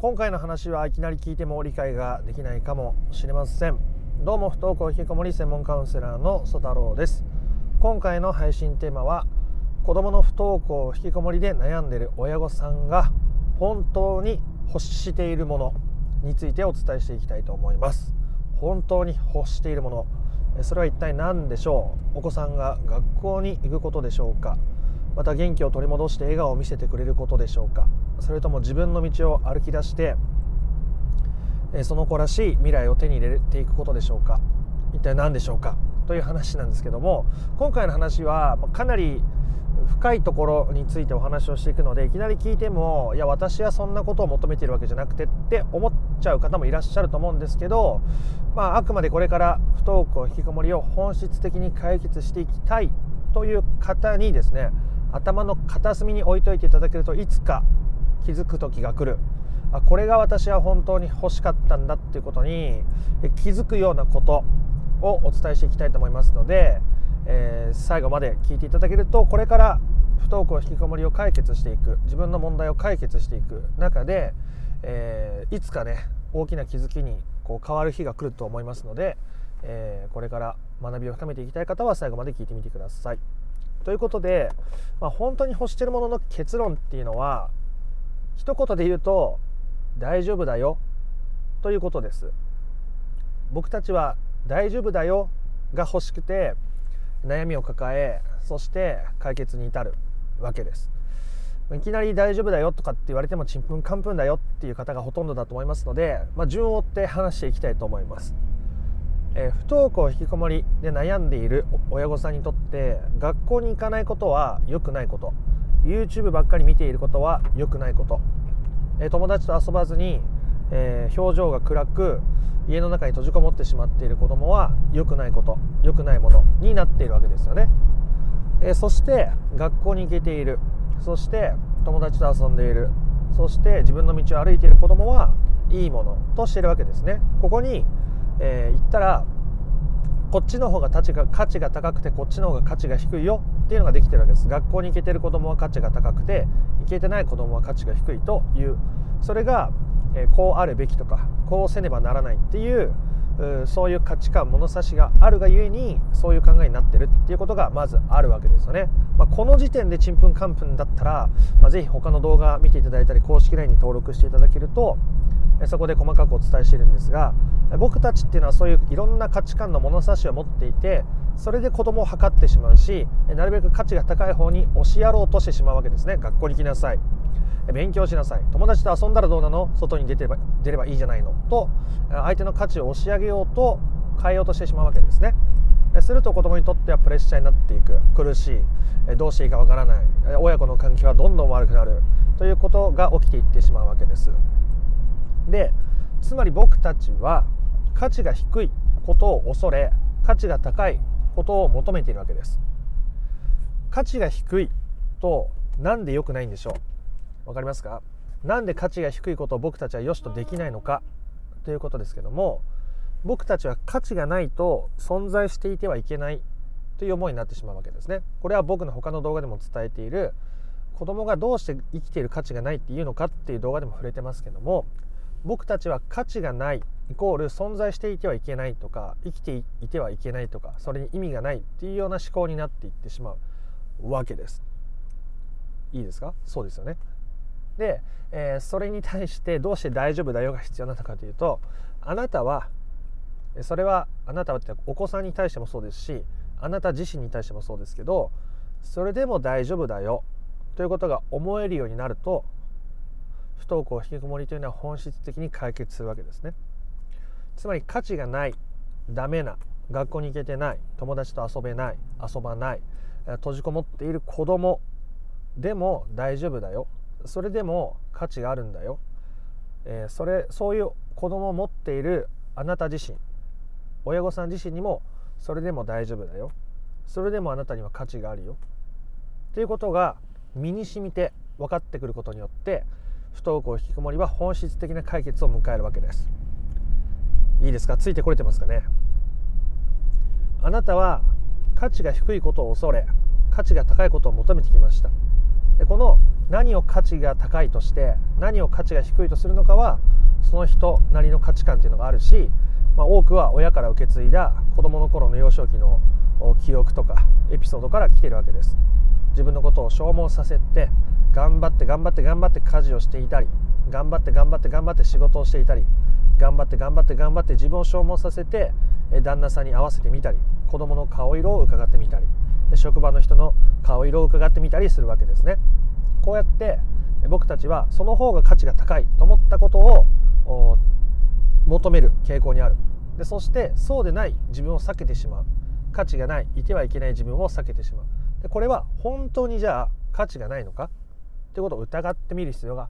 今回の話はいきなり聞いても理解ができないかもしれません。どうも不登校引きこもり専門カウンセラーの曽太郎です。今回の配信テーマは子供の不登校引きこもりで悩んでいる親御さんが本当に欲しているものについてお伝えしていきたいと思います。本当に欲しているもの。それは一体何でしょう？お子さんが学校に行くことでしょうか？また元気を取り戻して笑顔を見せてくれることでしょうか。それとも自分の道を歩き出してその子らしい未来を手に入れていくことでしょうか。一体何でしょうか。という話なんですけども今回の話はかなり深いところについてお話をしていくのでいきなり聞いてもいや私はそんなことを求めているわけじゃなくてって思っちゃう方もいらっしゃると思うんですけど、まあ、あくまでこれから不登校引きこもりを本質的に解決していきたいという方にですね頭の片隅に置いといていただけるといつか気づく時が来るあこれが私は本当に欲しかったんだっていうことに気づくようなことをお伝えしていきたいと思いますので、えー、最後まで聞いていただけるとこれから不登校引きこもりを解決していく自分の問題を解決していく中で、えー、いつかね大きな気づきにこう変わる日が来ると思いますので、えー、これから学びを深めていきたい方は最後まで聞いてみてください。ということで、まあ、本当に欲してるものの結論っていうのは一言で言うと大丈夫だよということです。僕たちは大丈夫だよが欲しくて悩みを抱えそして解決に至るわけです。いきなり大丈夫だよとかって言われてもちんぷんかんぷんだよっていう方がほとんどだと思いますので、まあ、順を追って話していきたいと思います。えー、不登校引きこもりで悩んでいる親御さんにとって学校に行かないことは良くないこと。YouTube ばっかり見ていることは良くないこと、えー、友達と遊ばずに、えー、表情が暗く家の中に閉じこもってしまっている子供は良くないこと。良くないものになっているわけですよね、えそして学校に行けている。そして友達と遊んでいる。そして自分の道を歩いている子供はいいものとしているわけですね。ここにえー、言ったらこっちの方が価値が価値が高くてこっちの方が価値が低いよっていうのができてるわけです。学校に行けてる子供は価値が高くて行けてない子供は価値が低いというそれが、えー、こうあるべきとかこうせねばならないっていうそういう価値観物差しがあるがゆえにそういう考えになってるっていうことがまずあるわけですよね、まあ、この時点でちんぷんかんぷんだったら、まあ、ぜひ他の動画見ていただいたり公式 LINE に登録していただけるとそこで細かくお伝えしているんですが僕たちっていうのはそういういろんな価値観の物差しを持っていてそれで子供を測ってしまうしなるべく価値が高い方に押しやろうとしてしまうわけですね。学校に来なさい。勉強しなさい。友達と遊んだらどうなの？外に出てれば出ればいいじゃないの？と相手の価値を押し上げようと変えようとしてしまうわけですね。すると子供にとってはプレッシャーになっていく。苦しい。どうしていいかわからない。親子の関係はどんどん悪くなる。ということが起きていってしまうわけです。でつまり僕たちは価値が低いことを恐れ価値が高いことを求めているわけです。価値が低いとなんで良くないんでしょう？わかりますか？なんで価値が低いことを僕たちは良しとできないのか？ということですけども僕たちは価値がないと存在していてはいけないという思いになってしまうわけですね。これは僕の他の動画でも伝えている子供がどうして生きている価値がないっていうのかっていう動画でも触れてますけども僕たちは価値がないイコール存在していてはいけないとか生きていてはいけないとかそれに意味がないっていうような思考になっていってしまうわけです。いいですか？そうですよね。で、えー、それに対してどうして大丈夫だよが必要なのかというとあなたはそれはあなたはってお子さんに対してもそうですしあなた自身に対してもそうですけどそれでも大丈夫だよということが思えるようになると不登校引きこもりというのは本質的に解決するわけですね。つまり価値がないダメな学校に行けてない友達と遊べない遊ばない閉じこもっている子供でも大丈夫だよ。それでも価値があるんだよ、えー、それそういう子供を持っているあなた自身親御さん自身にもそれでも大丈夫だよ。それでもあなたには価値があるよ。ということが身に染みて分かってくることによって不登校引きこもりは本質的な解決を迎えるわけです。いいですか？ついてこれてますかね？あなたは価値が低いことを恐れ価値が高いことを求めてきました。でこの何を価値が高いとして何を価値が低いとするのかはその人なりの価値観っていうのがあるし、まあ、多くは親から受け継いだ子どもの頃の幼少期の記憶とかエピソードから来てるわけです。自分のことを消耗させて頑張って頑張って頑張って家事をしていたり頑張って頑張って頑張って仕事をしていたり頑張って頑張って頑張って自分を消耗させて旦那さんに合わせてみたり子供の顔色を伺ってみたり職場の人の顔色を伺ってみたりするわけですね。こうやって僕たちはその方が価値が高いと思ったことを求める傾向にある。でそしてそうでない自分を避けてしまう。価値がないいてはいけない自分を避けてしまう。でこれは本当にじゃあ価値がないのか？ということを疑ってみる必要が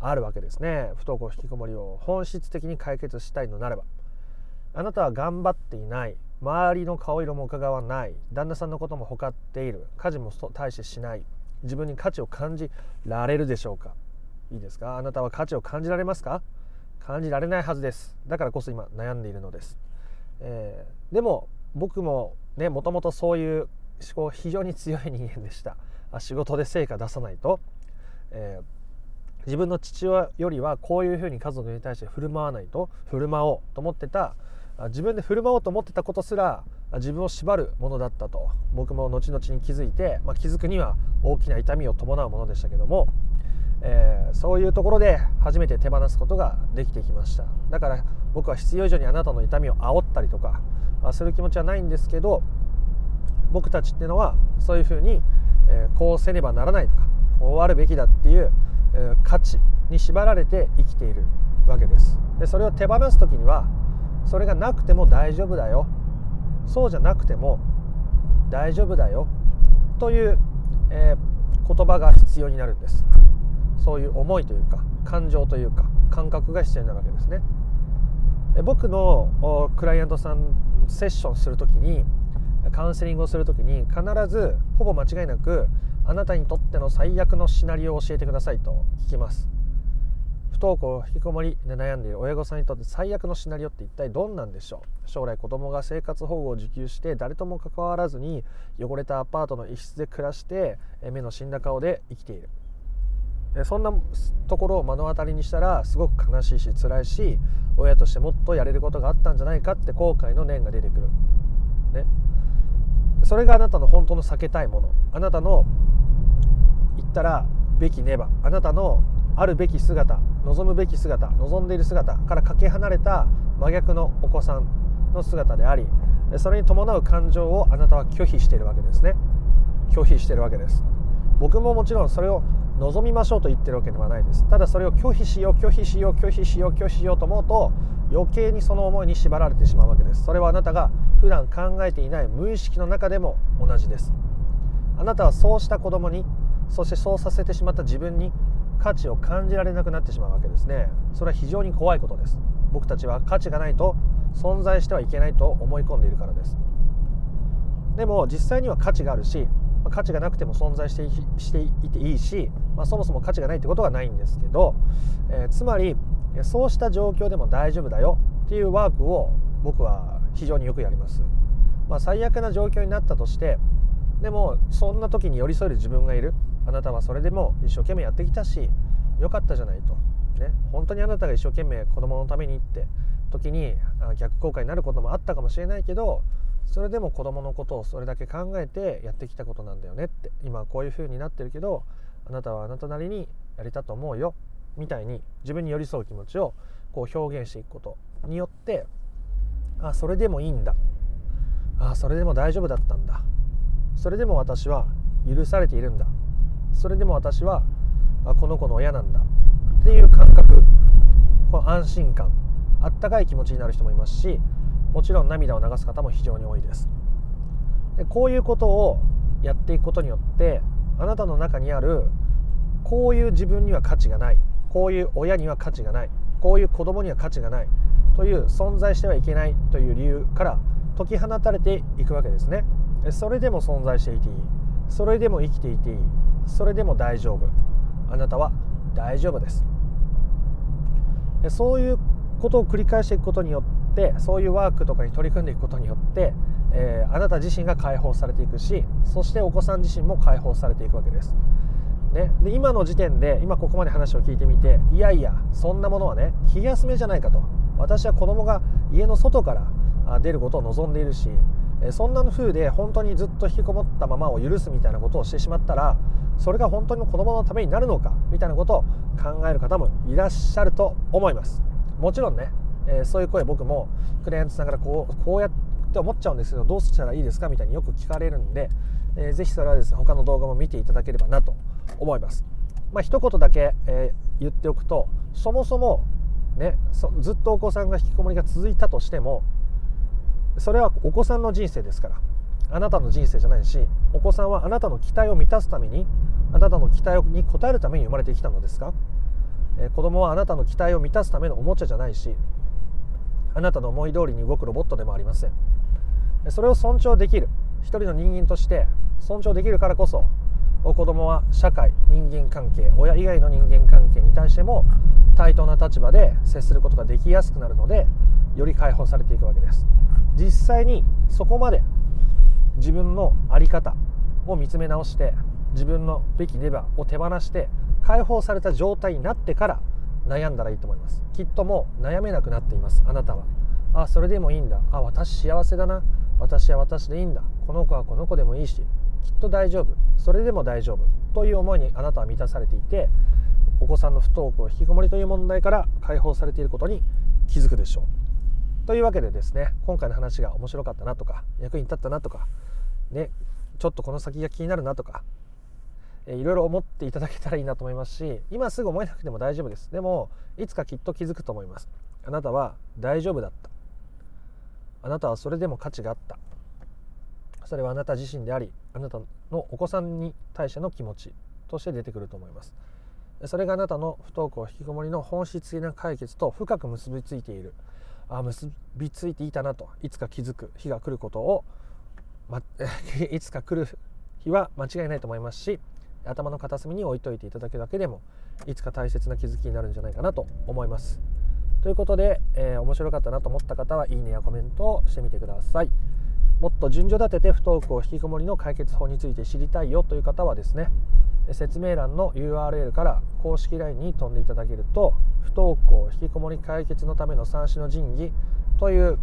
あるわけですね。不登校引きこもりを本質的に解決したいのならば。あなたは頑張っていない。周りの顔色も伺わない。旦那さんのこともほかっている。家事も大してしない。自分に価値を感じられるでしょうか。いいですか？あなたは価値を感じられますか？感じられないはずです。だからこそ今悩んでいるのです、えー、でも僕もねもともとそういう思考非常に強い人間でした。仕事で成果出さないと、えー自分の父親よりはこういうふうに家族に対して振る舞わないと振る舞おうと思ってた自分で振る舞おうと思ってたことすら自分を縛るものだったと僕も後々に気づいて、まあ、気づくには大きな痛みを伴うものでしたけども、えー、そういうところで初めて手放すことができてきました。だから僕は必要以上にあなたの痛みを煽ったりとかする気持ちはないんですけど僕たちっていうのはそういうふうに、えー、こうせねばならないとかあるべきだっていう価値に縛られて生きているわけです。でそれを手放す時にはそれがなくても大丈夫だよ。そうじゃなくても大丈夫だよ。という、えー、言葉が必要になるんです。そういう思いというか感情というか感覚が必要になるわけですね。僕のクライアントさんセッションする時にカウンセリングをする時に必ずほぼ間違いなくあなたにとっての最悪のシナリオを教えてくださいと聞きます。不登校引きこもりで悩んでいる親御さんにとって最悪のシナリオって一体どんなんでしょう？将来子供が生活保護を受給して誰とも関わらずに汚れたアパートの一室で暮らして目の死んだ顔で生きている。そんなところを目の当たりにしたらすごく悲しいし辛いし親としてもっとやれることがあったんじゃないかって後悔の念が出てくる。ね、それがあなたの本当の避けたいもの。あなたの言ったらべきねば。あなたのあるべき姿。望むべき姿望んでいる姿からかけ離れた真逆のお子さんの姿でありそれに伴う感情をあなたは拒否しているわけですね。拒否しているわけです。僕ももちろんそれを望みましょうと言ってるわけではないです。ただそれを拒否しよう拒否しよう拒否しよう拒否しようと思うと余計にその思いに縛られてしまうわけです。それはあなたが普段考えていない無意識の中でも同じです。あなたはそうした子供にそしてそうさせてしまった自分に価値を感じられなくなってしまうわけですね。それは非常に怖いことです。僕たちは価値がないと存在してはいけないと思い込んでいるからです。でも実際には価値があるし価値がなくても存在してしていていいし、まあ、そもそも価値がないってことはないんですけど、えー、つまりそうした状況でも大丈夫だよ。っていうワークを僕は非常によくやります。まあ、最悪な状況になったとしてでもそんな時に寄り添える自分がいる。あなたはそれでも一生懸命やってきたしよかったじゃないと、ね、本当にあなたが一生懸命子供のためにって時に逆効果になることもあったかもしれないけどそれでも子供のことをそれだけ考えてやってきたことなんだよねって今こういう風になってるけどあなたはあなたなりにやれたと思うよ。みたいに自分に寄り添う気持ちをこう表現していくことによってあそれでもいいんだ。あそれでも大丈夫だったんだ。それでも私は許されているんだ。それでも私はあこの子の親なんだ。っていう感覚。この安心感。あったかい気持ちになる人もいますしもちろん涙を流す方も非常に多いです。でこういうことをやっていくことによってあなたの中にあるこういう自分には価値がない。こういう親には価値がない。こういう子供には価値がない。という存在してはいけないという理由から解き放たれていくわけですね。それでも存在していていい。それでも生きていていい。それでも大丈夫。あなたは大丈夫です。そういうことを繰り返していくことによってそういうワークとかに取り組んでいくことによって、えー、あなた自身が解放されていくしそしてお子さん自身も解放されていくわけです。ね、で今の時点で今ここまで話を聞いてみていやいやそんなものはね気休めじゃないかと。私は子供が家の外から出ることを望んでいるしそんな風で本当にずっと引きこもったままを許すみたいなことをしてしまったらそれが本当に子供のためになるのかみたいなことを考える方もいらっしゃると思います。もちろんね、え、そういう声僕もクライアントさんからこうこうやって思っちゃうんですけどどうしたらいいですか？みたいによく聞かれるんで、えー、ぜひそれはですね他の動画も見ていただければなと思います。まあ一言だけ、えー、言っておくとそもそもねずっとお子さんが引きこもりが続いたとしてもそれはお子さんの人生ですから。あなたの人生じゃないしお子さんはあなたの期待を満たすためにあなたの期待に応えるために生まれてきたのですか、えー、子供はあなたの期待を満たすためのおもちゃじゃないしあなたの思い通りに動くロボットでもありません。それを尊重できる一人の人間として尊重できるからこそ子供は社会人間関係親以外の人間関係に対しても対等な立場で接することができやすくなるのでより解放されていくわけです。実際にそこまで自分の在り方を見つめ直して自分のべきレバーを手放して解放された状態になってから悩んだらいいと思います。きっともう悩めなくなっていますあなたは。あそれでもいいんだ。あ私幸せだな。私は私でいいんだ。この子はこの子でもいいし。きっと大丈夫。それでも大丈夫。という思いにあなたは満たされていてお子さんの不登校引きこもりという問題から解放されていることに気づくでしょう。というわけでですね今回の話が面白かったなとか役に立ったなとかねちょっとこの先が気になるなとか、えいろいろ思っていただけたらいいなと思いますし今すぐ思えなくても大丈夫です。でもいつかきっと気づくと思います。あなたは大丈夫だった。あなたはそれでも価値があった。それはあなた自身でありあなたのお子さんに対しての気持ちとして出てくると思いますそれがあなたの不登校引きこもりの本質的な解決と深く結びついているあ結びついていたなといつか気づく日が来ることを、ま、いつか来る日は間違いないと思いますし頭の片隅に置いといていただけるだけでもいつか大切な気づきになるんじゃないかなと思います。ということで、えー、面白かったなと思った方はいいねやコメントをしてみてください。もっと順序立てて不登校引きこもりの解決法について知りたいよという方はですね説明欄の URL から公式 LINE に飛んでいただけると不登校引きこもり解決のための三種の神器という、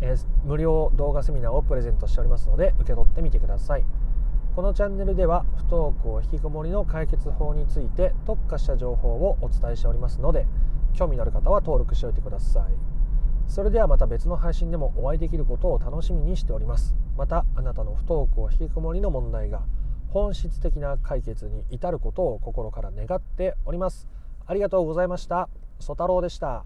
え、無料動画セミナーをプレゼントしておりますので受け取ってみてください。このチャンネルでは不登校引きこもりの解決法について特化した情報をお伝えしておりますので興味のある方は登録しておいてください。それではまた別の配信でもお会いできることを楽しみにしております。またあなたの不登校引きこもりの問題が本質的な解決に至ることを心から願っております。ありがとうございました。ソ太郎でした。